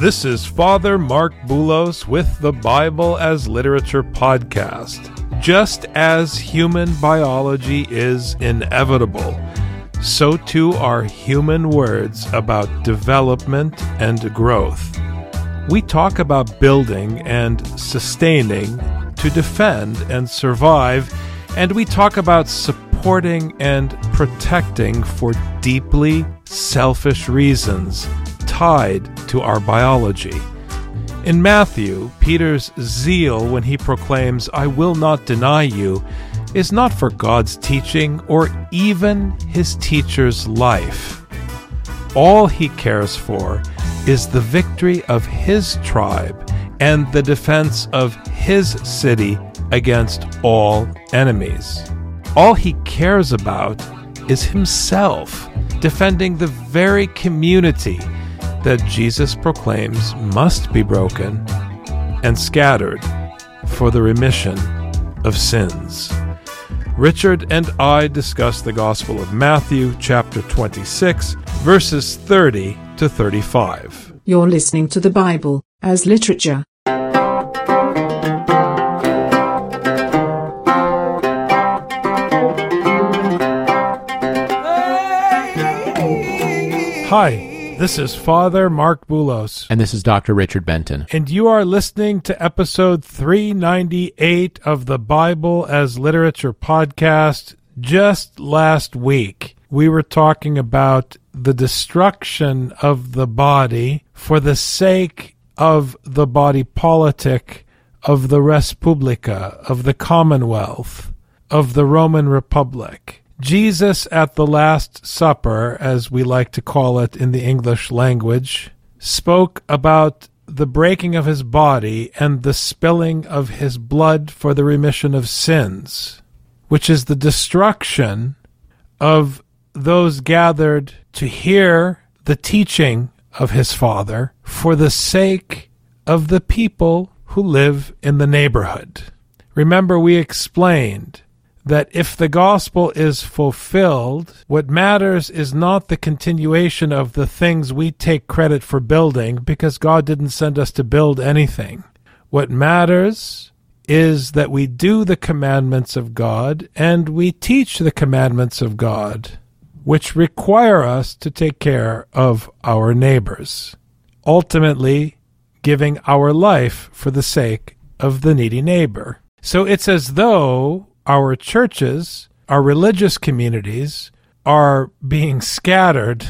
this is Father Marc Boulos with the Bible as Literature podcast. Just as human biology is inevitable, so too are human words about development and growth. We talk about building and sustaining to defend and survive, and we talk about supporting and protecting for deeply selfish reasons tied to our biology. In Matthew, Peter's zeal when he proclaims, I will not deny you, is not for God's teaching or even his teacher's life. All he cares for is the victory of his tribe and the defense of his city against all enemies. All he cares about is himself, defending the very community that Jesus proclaims must be broken and scattered for the remission of sins. Richard and I discuss the Gospel of Matthew, chapter 26, verses 30 to 35. You're listening to the Bible as literature. Hi, this is Father Marc Boulos. And this is Dr. Richard Benton. And you are listening to episode 398 of the Bible as Literature podcast. Just last week, we were talking about the destruction of the body for the sake of the body politic of the Respublica, of the Commonwealth, of the Roman Republic. Jesus at the Last Supper, as we like to call it in the English language, spoke about the breaking of his body and the spilling of his blood for the remission of sins, which is the destruction of those gathered to hear the teaching of his Father for the sake of the people who live in the neighborhood. Remember, we explained that if the gospel is fulfilled, what matters is not the continuation of the things we take credit for building, because God didn't send us to build anything. What matters is that we do the commandments of God and we teach the commandments of God, which require us to take care of our neighbors, ultimately giving our life for the sake of the needy neighbor. So it's as though our churches, our religious communities are being scattered,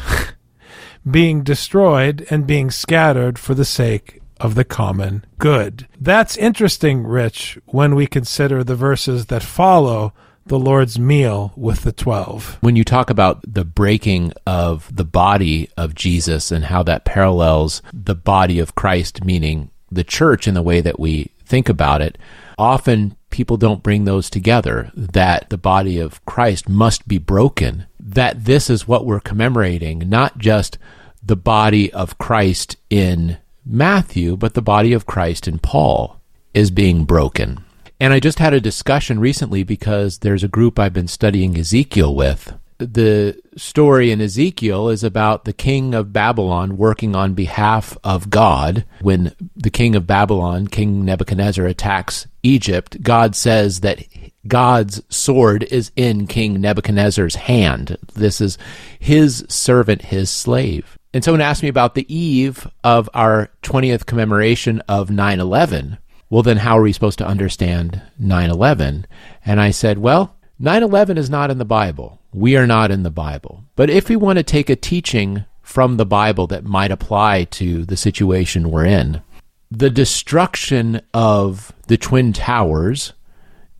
being destroyed, and being scattered for the sake of the common good. That's interesting, Rich, when we consider the verses that follow the Lord's meal with the twelve. When you talk about the breaking of the body of Jesus and how that parallels the body of Christ, meaning the church in the way that we think about it, often people don't bring those together that the body of Christ must be broken, that this is what we're commemorating, not just the body of Christ in Matthew, but the body of Christ in Paul is being broken. And I just had a discussion recently because there's a group I've been studying Ezekiel with. The story in Ezekiel is about the king of Babylon working on behalf of God. When the king of Babylon, King Nebuchadnezzar, attacks Egypt, God says that God's sword is in King Nebuchadnezzar's hand. This is his servant, his slave. And someone asked me about the eve of our 20th commemoration of 9 11 well, then how are we supposed to understand 9 11? And I said, well, 9 11 is not in the Bible. We are not in the Bible. But if we want to take a teaching from the Bible that might apply to the situation we're in, the destruction of the Twin Towers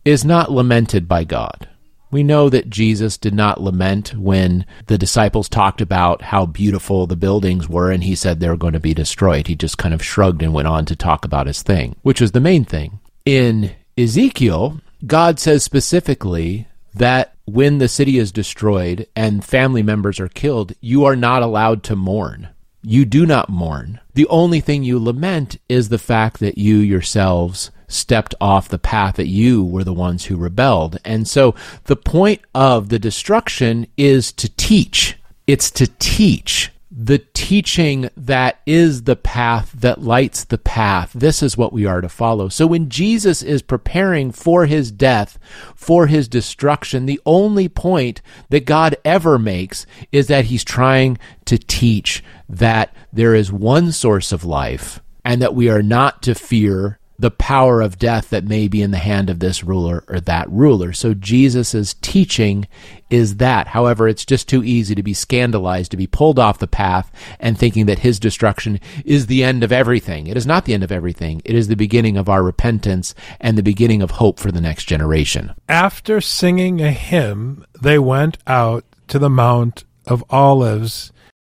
is not lamented by God. We know that Jesus did not lament when the disciples talked about how beautiful the buildings were and he said they were going to be destroyed. He just kind of shrugged and went on to talk about his thing, which was the main thing. In Ezekiel, God says specifically that when the city is destroyed and family members are killed, you are not allowed to mourn. You do not mourn. The only thing you lament is the fact that you yourselves stepped off the path that you were the ones who rebelled. And so the point of the destruction is to teach. It's to teach the teaching that is the path that lights the path. This is what we are to follow. So when Jesus is preparing for his death, for his destruction, the only point that God ever makes is that he's trying to teach that there is one source of life and that we are not to fear the power of death that may be in the hand of this ruler or that ruler. So Jesus' teaching is that. However, it's just too easy to be scandalized, to be pulled off the path and thinking that his destruction is the end of everything. It is not the end of everything. It is the beginning of our repentance and the beginning of hope for the next generation. After singing a hymn, they went out to the Mount of Olives.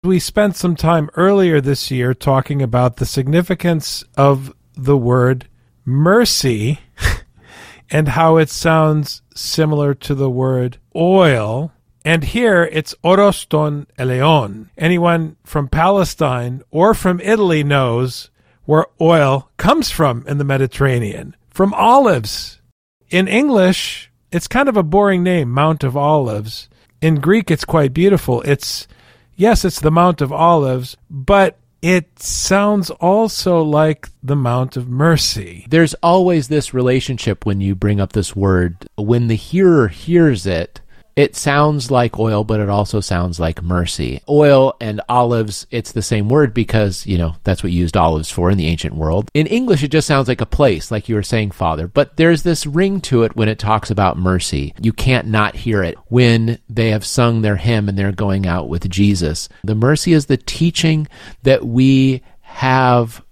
We spent some time earlier this year talking about the significance of the word mercy and how it sounds similar to the word oil. And here it's oroston eleon. Anyone from Palestine or from Italy knows where oil comes from in the Mediterranean from olives. In English, it's kind of a boring name, Mount of Olives. In Greek, it's quite beautiful. It's, yes, it's the Mount of Olives, but it sounds also like the Mount of Mercy. There's always this relationship when you bring up this word. When the hearer hears it, it sounds like oil, but it also sounds like mercy. Oil and olives, it's the same word because, you know, that's what you used olives for in the ancient world. In English, it just sounds like a place, like you were saying, Father. But there's this ring to it when it talks about mercy. You can't not hear it when they have sung their hymn and they're going out with Jesus. The mercy is the teaching that we have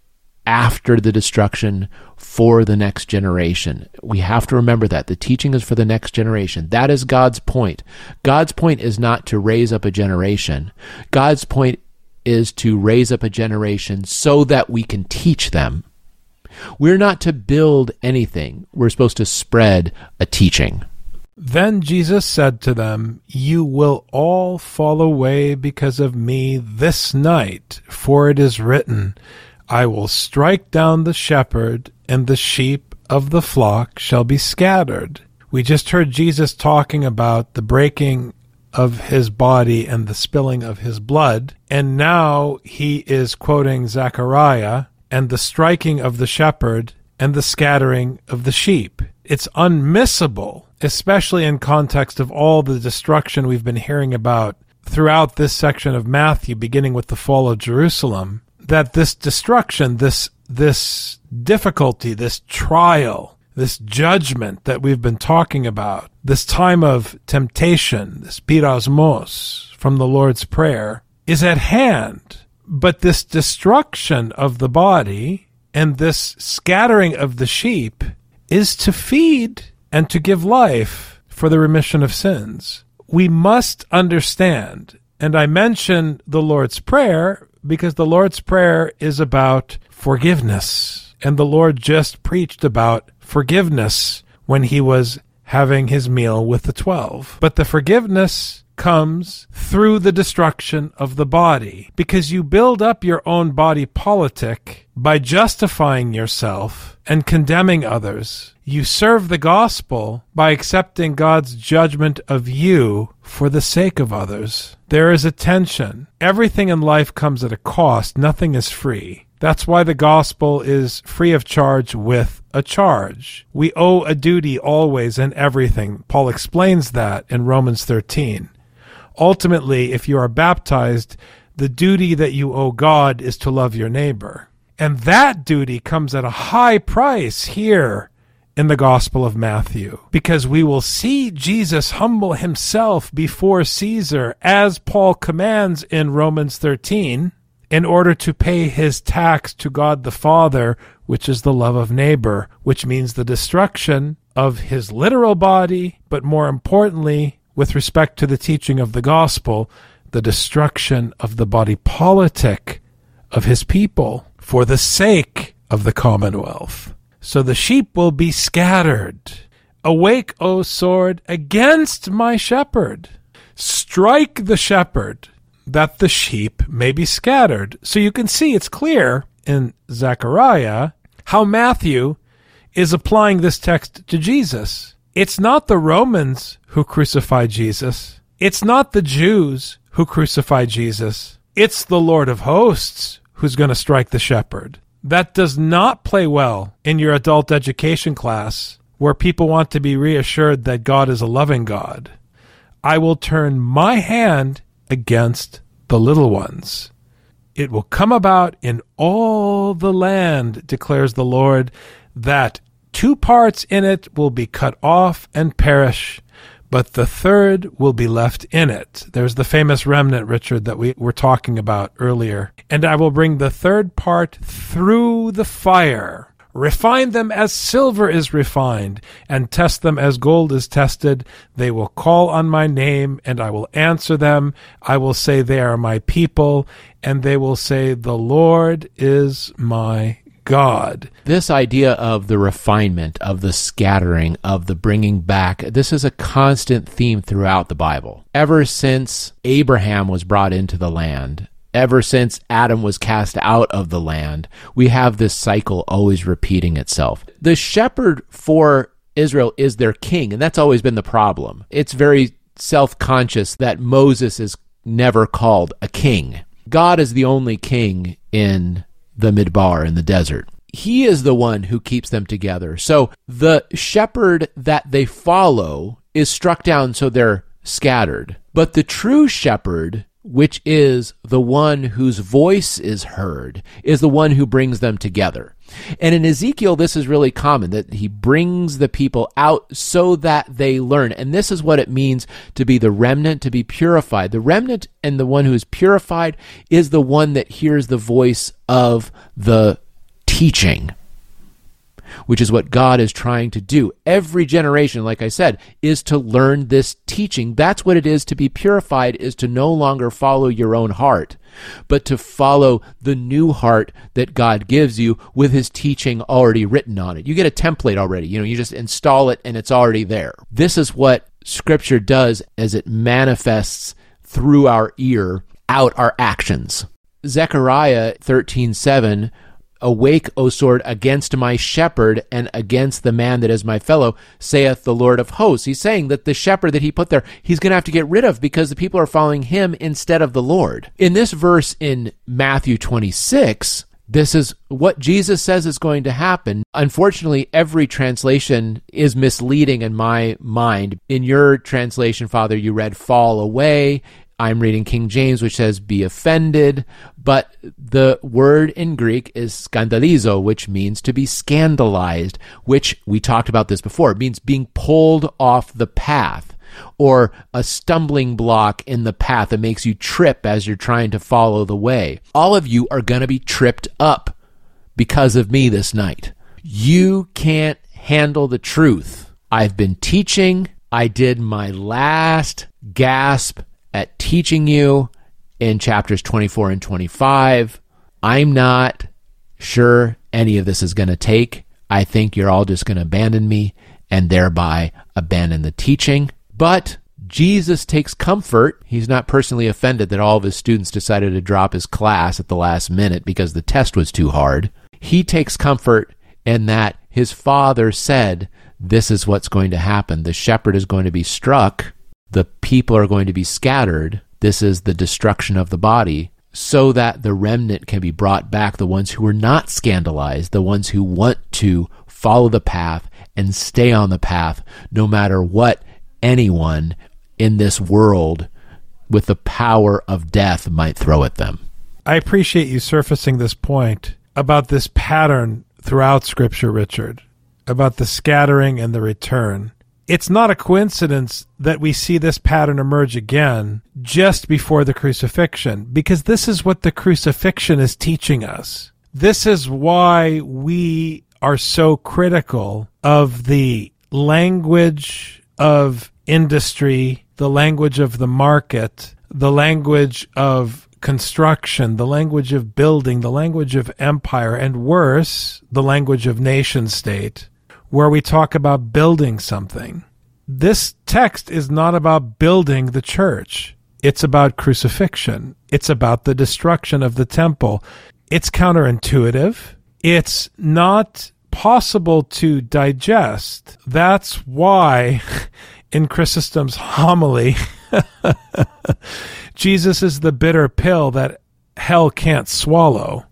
after the destruction for the next generation. We have to remember that. The teaching is for the next generation. That is God's point. God's point is not to raise up a generation. God's point is to raise up a generation so that we can teach them. We're not to build anything. We're supposed to spread a teaching. Then Jesus said to them, You will all fall away because of me this night, for it is written, I will strike down the shepherd, and the sheep of the flock shall be scattered. We just heard Jesus talking about the breaking of his body and the spilling of his blood, and now he is quoting Zechariah and the striking of the shepherd and the scattering of the sheep. It's unmissable, especially in context of all the destruction we've been hearing about throughout this section of Matthew, beginning with the fall of Jerusalem that this destruction, this this difficulty, this trial, this judgment that we've been talking about, this time of temptation, this peirasmos from the Lord's Prayer, is at hand. But this destruction of the body and this scattering of the sheep is to feed and to give life for the remission of sins. We must understand, and I mention the Lord's Prayer because the Lord's Prayer is about forgiveness. And the Lord just preached about forgiveness when he was having his meal with the twelve. But the forgiveness comes through the destruction of the body because you build up your own body politic by justifying yourself and condemning others. You serve the gospel by accepting God's judgment of you for the sake of others. There is a tension. Everything in life comes at a cost, nothing is free. That's why the gospel is free of charge with a charge. We owe a duty always and everything. Paul explains that in Romans 13. Ultimately, if you are baptized, the duty that you owe God is to love your neighbor. And that duty comes at a high price here in the Gospel of Matthew, because we will see Jesus humble himself before Caesar, as Paul commands in Romans 13. in order to pay his tax to God the Father, which is the love of neighbor, which means the destruction of his literal body, but more importantly, with respect to the teaching of the gospel, the destruction of the body politic of his people for the sake of the commonwealth. So the sheep will be scattered. Awake, O sword, against my shepherd. Strike the shepherd, that the sheep may be scattered. So you can see it's clear in Zechariah how Matthew is applying this text to Jesus. It's not the Romans who crucified Jesus. It's not the Jews who crucified Jesus. It's the Lord of hosts who's going to strike the shepherd. That does not play well in your adult education class where people want to be reassured that God is a loving God. I will turn my hand against the little ones. It will come about in all the land, declares the Lord, that two parts in it will be cut off and perish, but the third will be left in it. There's the famous remnant, Richard, that we were talking about earlier. And I will bring the third part through the fire Refine them as silver is refined, and test them as gold is tested. They will call on my name, and I will answer them. I will say, They are my people, and they will say, The Lord is my God. This idea of the refinement, of the scattering, of the bringing back, this is a constant theme throughout the Bible. Ever since Abraham was brought into the land, ever since Adam was cast out of the land, we have this cycle always repeating itself. The shepherd for Israel is their king, and that's always been the problem. It's very self conscious that Moses is never called a king. God is the only king in the Midbar, in the desert. He is the one who keeps them together. So the shepherd that they follow is struck down so they're scattered. But the true shepherd which is the one whose voice is heard, is the one who brings them together. And in Ezekiel, this is really common that he brings the people out so that they learn. And this is what it means to be the remnant, to be purified. The remnant and the one who is purified is the one that hears the voice of the teaching which is what God is trying to do. Every generation, like I said, is to learn this teaching. That's what it is to be purified, is to no longer follow your own heart, but to follow the new heart that God gives you with his teaching already written on it. You get a template already. You know, you just install it and it's already there. This is what scripture does as it manifests through our ear out our actions. Zechariah 13:7 Awake, O sword, against my shepherd and against the man that is my fellow, saith the Lord of hosts. He's saying that the shepherd that he put there, he's going to have to get rid of because the people are following him instead of the Lord. In this verse in Matthew 26, this is what Jesus says is going to happen. Unfortunately, every translation is misleading in my mind. In your translation, Father, you read fall away. I'm reading King James, which says be offended, but the word in Greek is scandalizo, which means to be scandalized, which we talked about this before. It means being pulled off the path or a stumbling block in the path that makes you trip as you're trying to follow the way. All of you are going to be tripped up because of me this night. You can't handle the truth. I've been teaching. I did my last gasp at teaching you in chapters 24 and 25. I'm not sure any of this is going to take. I think you're all just going to abandon me and thereby abandon the teaching. But Jesus takes comfort. He's not personally offended that all of his students decided to drop his class at the last minute because the test was too hard. He takes comfort in that his father said, This is what's going to happen. The shepherd is going to be struck the people are going to be scattered. This is the destruction of the body, so that the remnant can be brought back, the ones who are not scandalized, the ones who want to follow the path and stay on the path, no matter what anyone in this world with the power of death might throw at them. I appreciate you surfacing this point about this pattern throughout Scripture, Richard, about the scattering and the return. It's not a coincidence that we see this pattern emerge again just before the crucifixion, because this is what the crucifixion is teaching us. This is why we are so critical of the language of industry, the language of the market, the language of construction, the language of building, the language of empire, and worse, the language of nation state, where we talk about building something. This text is not about building the church. It's about crucifixion. It's about the destruction of the temple. It's counterintuitive. It's not possible to digest. That's why in Chrysostom's homily, Jesus is the bitter pill that hell can't swallow.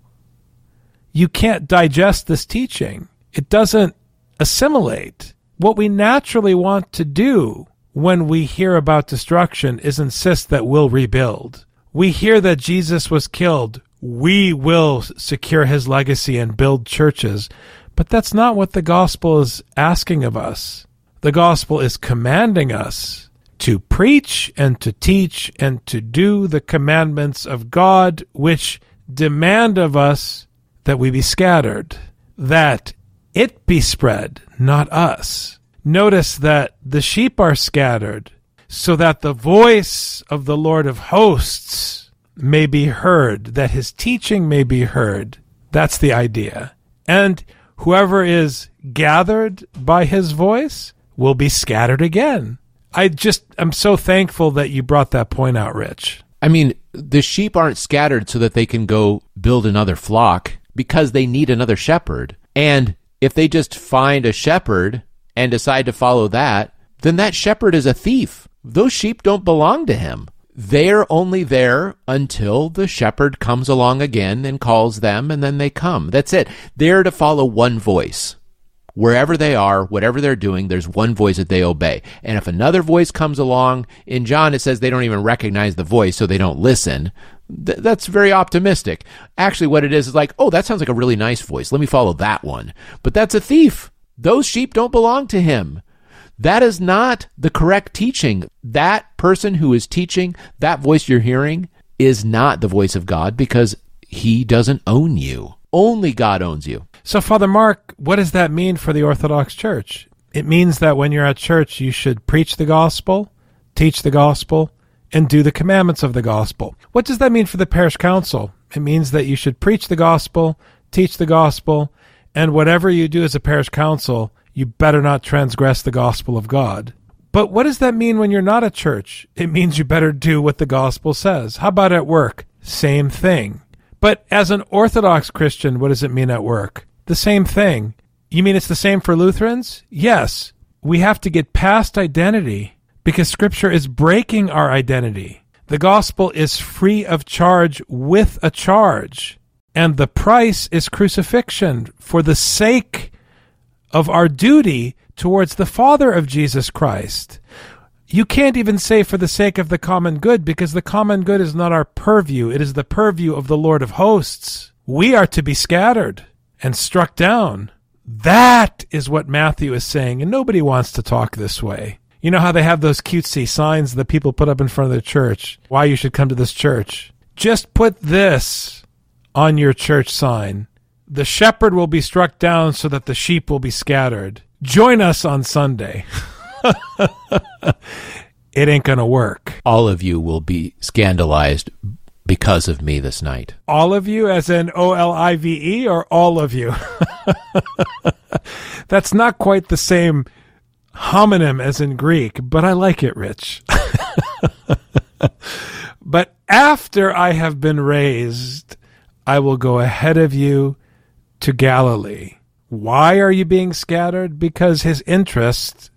You can't digest this teaching. It doesn't assimilate. What we naturally want to do when we hear about destruction is insist that we'll rebuild. We hear that Jesus was killed. We will secure his legacy and build churches. But that's not what the gospel is asking of us. The gospel is commanding us to preach and to teach and to do the commandments of God, which demand of us that we be scattered, that it be spread, not us. Notice that the sheep are scattered so that the voice of the Lord of hosts may be heard, that his teaching may be heard. That's the idea. And whoever is gathered by his voice will be scattered again. I just am so thankful that you brought that point out, Rich. I mean, the sheep aren't scattered so that they can go build another flock because they need another shepherd. And if they just find a shepherd and decide to follow that, then that shepherd is a thief. Those sheep don't belong to him. They're only there until the shepherd comes along again and calls them, and then they come. That's it. They're to follow one voice. Wherever they are, whatever they're doing, there's one voice that they obey. And if another voice comes along, in John it says they don't even recognize the voice, so they don't listen. Th- that's very optimistic. Actually, what it is is like, oh, that sounds like a really nice voice. Let me follow that one. But that's a thief. Those sheep don't belong to him. That is not the correct teaching. That person who is teaching, that voice you're hearing, is not the voice of God because he doesn't own you. Only God owns you. So, Father Marc, what does that mean for the Orthodox Church? It means that when you're at church, you should preach the gospel, teach the gospel, and do the commandments of the gospel. What does that mean for the parish council? It means that you should preach the gospel, teach the gospel, and whatever you do as a parish council, you better not transgress the gospel of God. But what does that mean when you're not a church? It means you better do what the gospel says. How about at work? Same thing. But as an Orthodox Christian, what does it mean at work? The same thing. You mean it's the same for Lutherans? Yes. We have to get past identity because Scripture is breaking our identity. The gospel is free of charge with a charge, and the price is crucifixion for the sake of our duty towards the Father of Jesus Christ. You can't even say for the sake of the common good because the common good is not our purview, it is the purview of the Lord of hosts. We are to be scattered and struck down. That is what Matthew is saying, and nobody wants to talk this way. You know how they have those cutesy signs that people put up in front of the church? Why you should come to this church. Just put this on your church sign the shepherd will be struck down so that the sheep will be scattered. Join us on Sunday. it ain't going to work. All of you will be scandalized because of me this night. All of you, as in O L I V E, or all of you? That's not quite the same homonym as in Greek, but I like it, Rich. but after I have been raised, I will go ahead of you to Galilee. Why are you being scattered? Because his interest,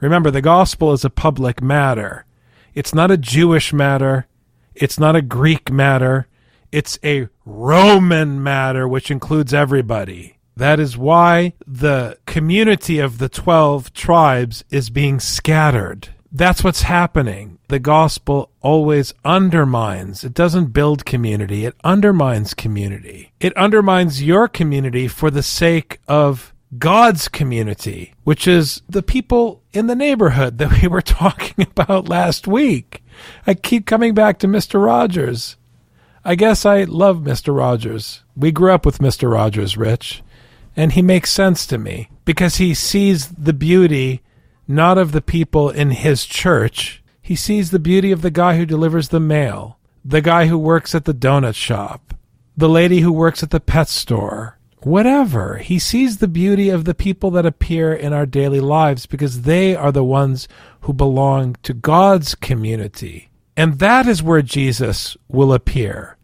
remember, the gospel is a public matter. It's not a Jewish matter. It's not a Greek matter. It's a Roman matter, which includes everybody. That is why the community of the 12 tribes is being scattered. That's what's happening the gospel always undermines. It doesn't build community, it undermines community. It undermines your community for the sake of God's community, which is the people in the neighborhood that we were talking about last week. I keep coming back to Mr. Rogers. I guess I love Mr. Rogers. We grew up with Mr. Rogers, Rich, and he makes sense to me because he sees the beauty not of the people in his church. He sees the beauty of the guy who delivers the mail, the guy who works at the donut shop, the lady who works at the pet store, whatever. He sees the beauty of the people that appear in our daily lives because they are the ones who belong to God's community. And that is where Jesus will appear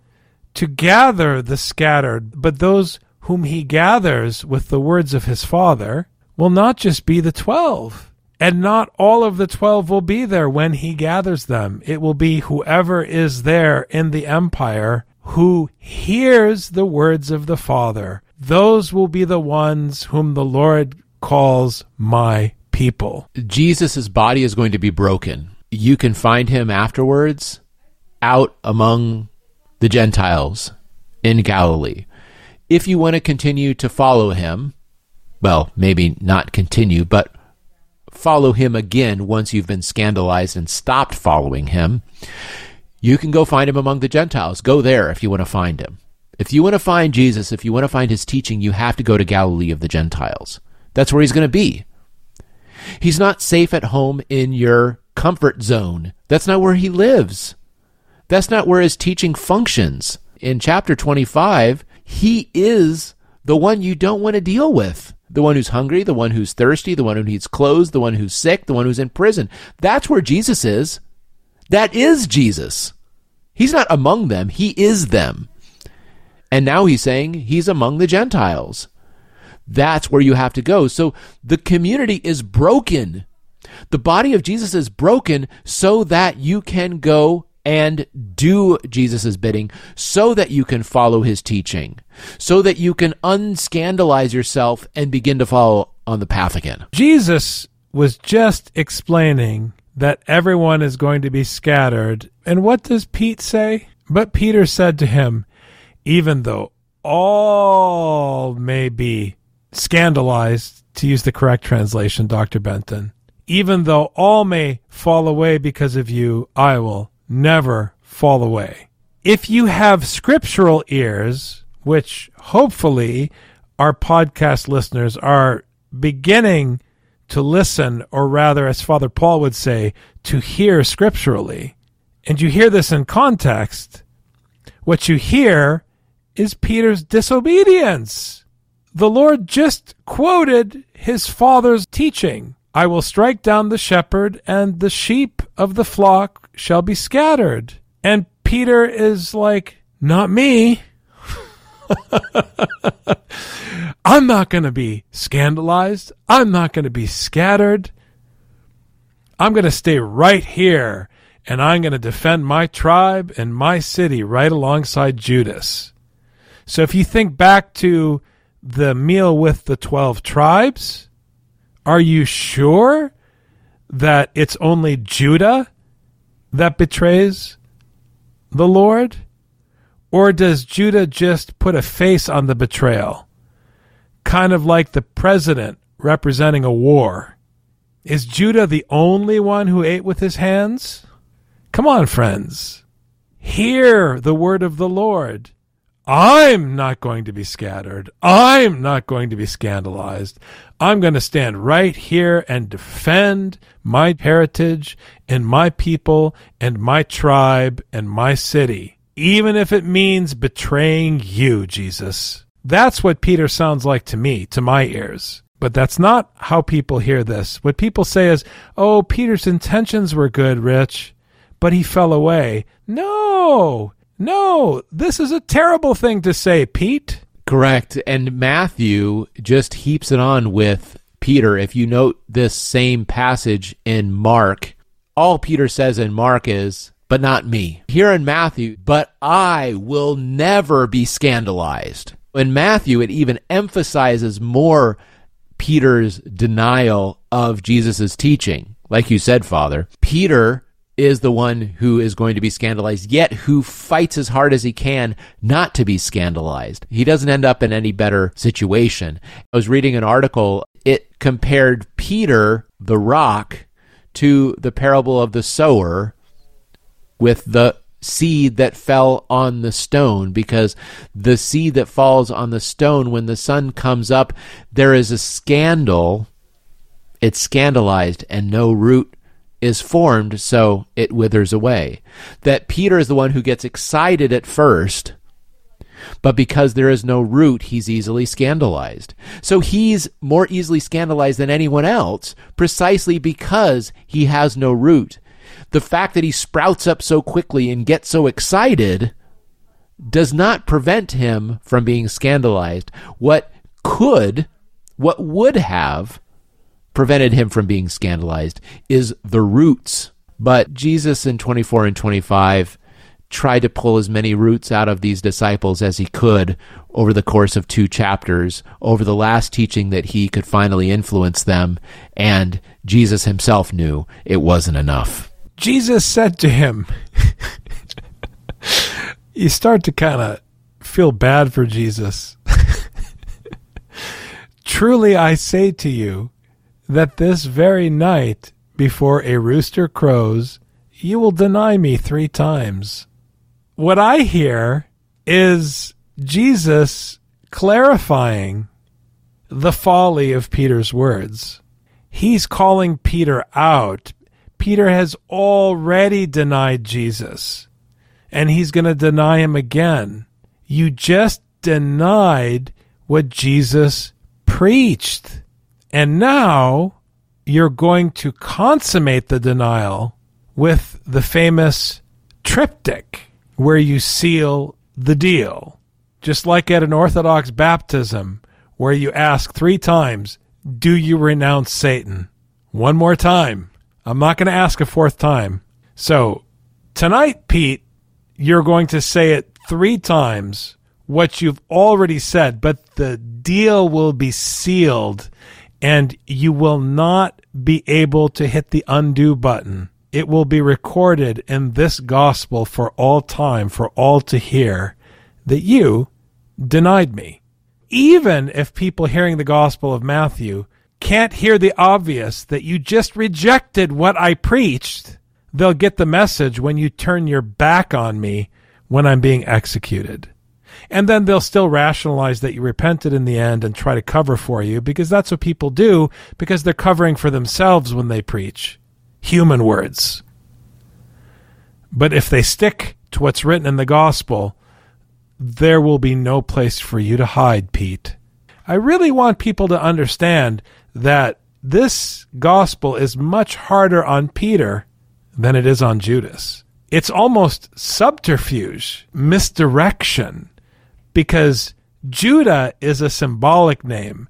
to gather the scattered, but those whom he gathers with the words of his Father will not just be the twelve. And not all of the twelve will be there when he gathers them. It will be whoever is there in the empire who hears the words of the Father. Those will be the ones whom the Lord calls my people. Jesus' body is going to be broken. You can find him afterwards out among the Gentiles in Galilee. If you want to continue to follow him, well, maybe not continue, but follow him again once you've been scandalized and stopped following him, you can go find him among the Gentiles. Go there if you want to find him. If you want to find Jesus, if you want to find his teaching, you have to go to Galilee of the Gentiles. That's where he's going to be. He's not safe at home in your comfort zone. That's not where he lives. That's not where his teaching functions. In chapter 25, he is the one you don't want to deal with. The one who's hungry, the one who's thirsty, the one who needs clothes, the one who's sick, the one who's in prison. That's where Jesus is. That is Jesus. He's not among them, he is them. And now he's saying he's among the Gentiles. That's where you have to go. So the community is broken. The body of Jesus is broken so that you can go and do Jesus' bidding so that you can follow his teaching, so that you can unscandalize yourself and begin to follow on the path again. Jesus was just explaining that everyone is going to be scattered. And what does Pete say? But Peter said to him, Even though all may be scandalized, to use the correct translation, Dr. Benton, even though all may fall away because of you, I will never fall away. If you have scriptural ears, which hopefully our podcast listeners are beginning to listen, or rather, as Father Paul would say, to hear scripturally, and you hear this in context, what you hear is Peter's disobedience. The Lord just quoted his father's teaching I will strike down the shepherd, and the sheep of the flock shall be scattered. And Peter is like, Not me. I'm not going to be scandalized. I'm not going to be scattered. I'm going to stay right here and I'm going to defend my tribe and my city right alongside Judas. So if you think back to the meal with the 12 tribes, are you sure that it's only Judah that betrays the Lord? Or does Judah just put a face on the betrayal? Kind of like the president representing a war. Is Judah the only one who ate with his hands? Come on, friends. Hear the word of the Lord. I'm not going to be scattered. I'm not going to be scandalized. I'm going to stand right here and defend my heritage and my people and my tribe and my city, even if it means betraying you, Jesus. That's what Peter sounds like to me, to my ears. But that's not how people hear this. What people say is, oh, Peter's intentions were good, Rich, but he fell away. No, no, this is a terrible thing to say, Pete. Correct. And Matthew just heaps it on with Peter. If you note this same passage in Mark, all Peter says in Mark is, but not me. Here in Matthew, but I will never be scandalized. In Matthew, it even emphasizes more Peter's denial of Jesus' teaching. Like you said, Father, Peter is the one who is going to be scandalized, yet who fights as hard as he can not to be scandalized. He doesn't end up in any better situation. I was reading an article, it compared Peter, the rock, to the parable of the sower with the seed that fell on the stone because the seed that falls on the stone when the sun comes up there is a scandal it's scandalized and no root is formed so it withers away that peter is the one who gets excited at first but because there is no root, he's easily scandalized. So he's more easily scandalized than anyone else precisely because he has no root the fact that he sprouts up so quickly and gets so excited does not prevent him from being scandalized. What could, what would have prevented him from being scandalized is the roots. But Jesus in 24 and 25 tried to pull as many roots out of these disciples as he could over the course of two chapters, over the last teaching that he could finally influence them, and Jesus himself knew it wasn't enough. Jesus said to him, You start to kind of feel bad for Jesus. Truly I say to you that this very night, before a rooster crows, you will deny me three times. What I hear is Jesus clarifying the folly of Peter's words. He's calling Peter out Peter has already denied Jesus, and he's going to deny him again. You just denied what Jesus preached. And now you're going to consummate the denial with the famous triptych, where you seal the deal. Just like at an Orthodox baptism, where you ask three times, Do you renounce Satan? One more time. I'm not going to ask a fourth time. So tonight, Pete, you're going to say it three times what you've already said, but the deal will be sealed and you will not be able to hit the undo button. It will be recorded in this gospel for all time, for all to hear, that you denied me. Even if people hearing the gospel of Matthew can't hear the obvious that you just rejected what I preached, they'll get the message when you turn your back on me when I'm being executed. And then they'll still rationalize that you repented in the end and try to cover for you because that's what people do because they're covering for themselves when they preach human words. But if they stick to what's written in the gospel, there will be no place for you to hide, Pete. I really want people to understand that this gospel is much harder on Peter than it is on Judas. It's almost subterfuge, misdirection, because Judah is a symbolic name,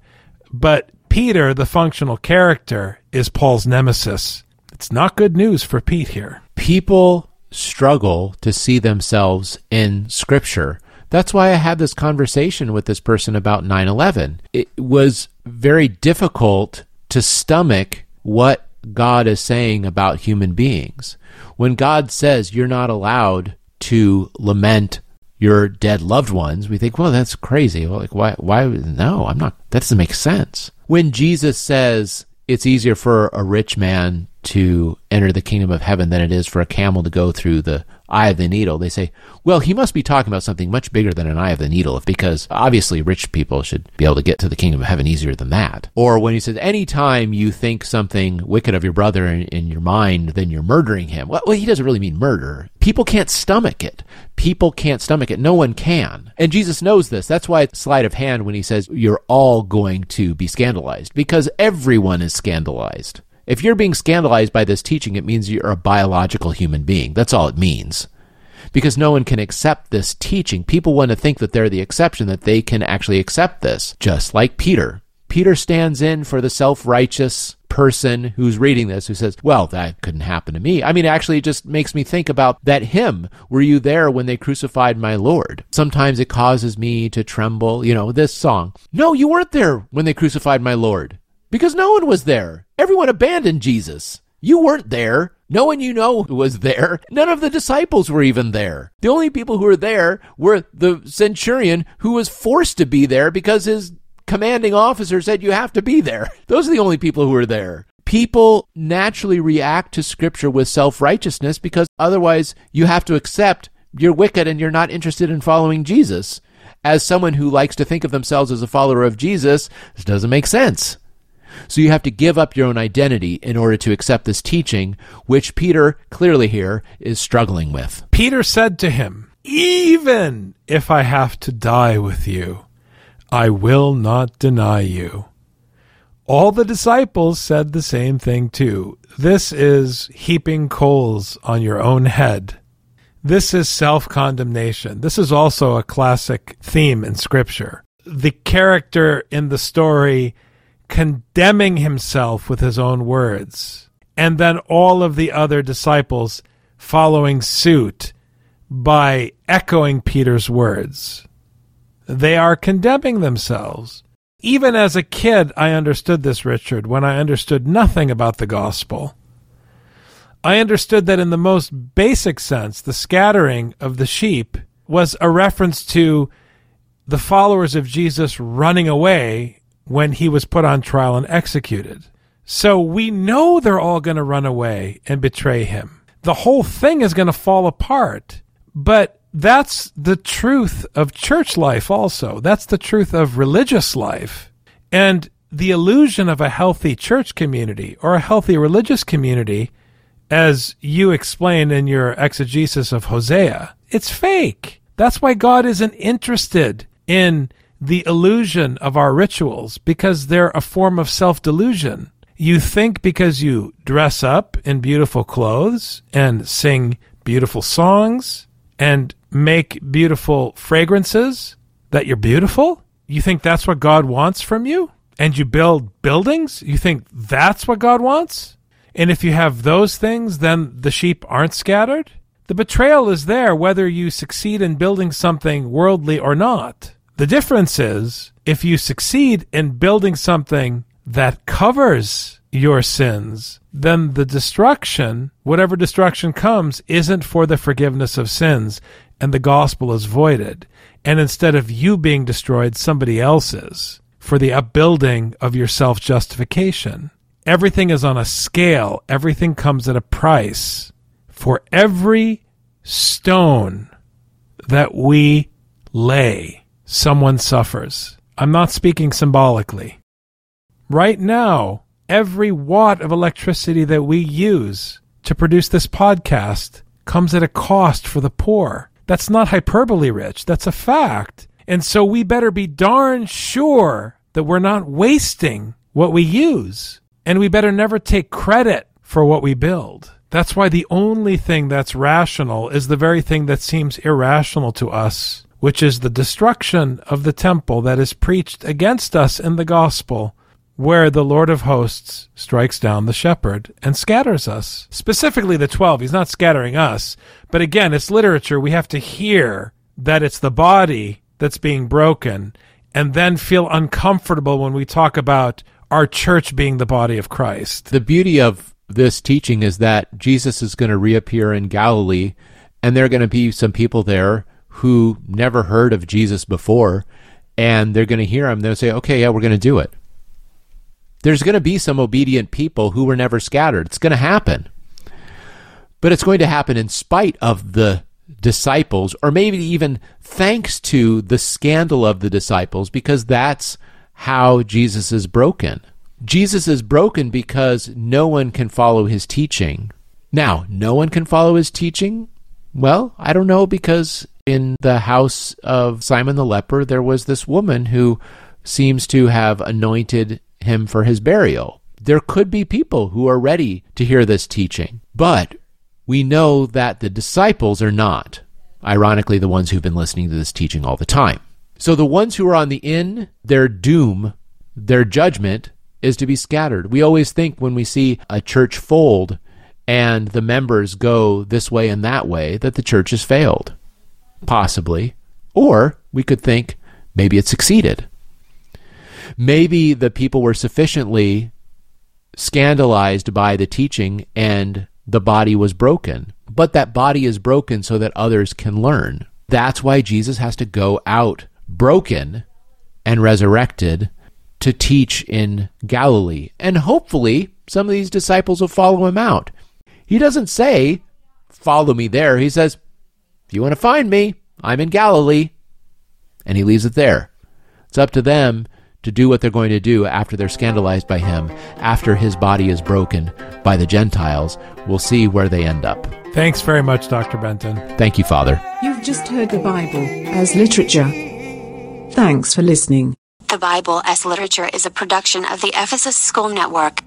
but Peter, the functional character, is Paul's nemesis. It's not good news for Pete here. People struggle to see themselves in Scripture. That's why I had this conversation with this person about 9 11. It was very difficult to stomach what God is saying about human beings. When God says you're not allowed to lament your dead loved ones, we think, well, that's crazy. Well, like, why? Why? No, I'm not. That doesn't make sense. When Jesus says it's easier for a rich man to enter the kingdom of heaven than it is for a camel to go through the eye of the needle. They say, well, he must be talking about something much bigger than an eye of the needle, because obviously rich people should be able to get to the kingdom of heaven easier than that. Or when he says, anytime you think something wicked of your brother in, in your mind, then you're murdering him. Well, well, he doesn't really mean murder. People can't stomach it. People can't stomach it. No one can. And Jesus knows this. That's why it's sleight of hand when he says, you're all going to be scandalized, because everyone is scandalized. If you're being scandalized by this teaching, it means you're a biological human being. That's all it means. Because no one can accept this teaching. People want to think that they're the exception, that they can actually accept this, just like Peter. Peter stands in for the self righteous person who's reading this who says, Well, that couldn't happen to me. I mean, actually, it just makes me think about that hymn, Were you there when they crucified my Lord? Sometimes it causes me to tremble. You know, this song. No, you weren't there when they crucified my Lord because no one was there. Everyone abandoned Jesus. You weren't there. No one you know was there. None of the disciples were even there. The only people who were there were the centurion who was forced to be there because his commanding officer said you have to be there. Those are the only people who were there. People naturally react to scripture with self righteousness because otherwise you have to accept you're wicked and you're not interested in following Jesus. As someone who likes to think of themselves as a follower of Jesus, this doesn't make sense. So you have to give up your own identity in order to accept this teaching, which Peter clearly here is struggling with. Peter said to him, Even if I have to die with you, I will not deny you. All the disciples said the same thing too. This is heaping coals on your own head. This is self condemnation. This is also a classic theme in Scripture. The character in the story condemning himself with his own words, and then all of the other disciples following suit by echoing Peter's words. They are condemning themselves. Even as a kid, I understood this, Richard, when I understood nothing about the gospel. I understood that in the most basic sense, the scattering of the sheep was a reference to the followers of Jesus running away when he was put on trial and executed. So we know they're all going to run away and betray him. The whole thing is going to fall apart. But that's the truth of church life, also. That's the truth of religious life. And the illusion of a healthy church community or a healthy religious community, as you explain in your exegesis of Hosea, it's fake. That's why God isn't interested in the illusion of our rituals because they're a form of self delusion. You think because you dress up in beautiful clothes and sing beautiful songs and make beautiful fragrances that you're beautiful? You think that's what God wants from you? And you build buildings? You think that's what God wants? And if you have those things, then the sheep aren't scattered? The betrayal is there whether you succeed in building something worldly or not. The difference is if you succeed in building something that covers your sins, then the destruction, whatever destruction comes, isn't for the forgiveness of sins, and the gospel is voided. And instead of you being destroyed, somebody else is for the upbuilding of your self justification. Everything is on a scale, everything comes at a price. For every stone that we lay, someone suffers. I'm not speaking symbolically. Right now, every watt of electricity that we use to produce this podcast comes at a cost for the poor. That's not hyperbole, Rich. That's a fact. And so we better be darn sure that we're not wasting what we use. And we better never take credit for what we build. That's why the only thing that's rational is the very thing that seems irrational to us which is the destruction of the temple that is preached against us in the gospel, where the Lord of hosts strikes down the shepherd and scatters us. Specifically, the twelve. He's not scattering us. But again, it's literature. We have to hear that it's the body that's being broken and then feel uncomfortable when we talk about our church being the body of Christ. The beauty of this teaching is that Jesus is going to reappear in Galilee, and there are going to be some people there who never heard of Jesus before, and they're going to hear him. They'll say, okay, yeah, we're going to do it. There's going to be some obedient people who were never scattered. It's going to happen. But it's going to happen in spite of the disciples, or maybe even thanks to the scandal of the disciples, because that's how Jesus is broken. Jesus is broken because no one can follow his teaching. Now, no one can follow his teaching? Well, I don't know because in the house of Simon the leper, there was this woman who seems to have anointed him for his burial. There could be people who are ready to hear this teaching, but we know that the disciples are not. Ironically, the ones who've been listening to this teaching all the time. So the ones who are on the in, their doom, their judgment is to be scattered. We always think when we see a church fold and the members go this way and that way that the church has failed possibly. Or we could think maybe it succeeded. Maybe the people were sufficiently scandalized by the teaching and the body was broken. But that body is broken so that others can learn. That's why Jesus has to go out broken and resurrected to teach in Galilee. And hopefully, some of these disciples will follow him out. He doesn't say, Follow me there. He says, If you want to find me, I'm in Galilee. And he leaves it there. It's up to them to do what they're going to do after they're scandalized by him, after his body is broken by the Gentiles. We'll see where they end up. Thanks very much, Dr. Benton. Thank you, Father. You've just heard the Bible as literature. Thanks for listening. The Bible as Literature is a production of the Ephesus School Network.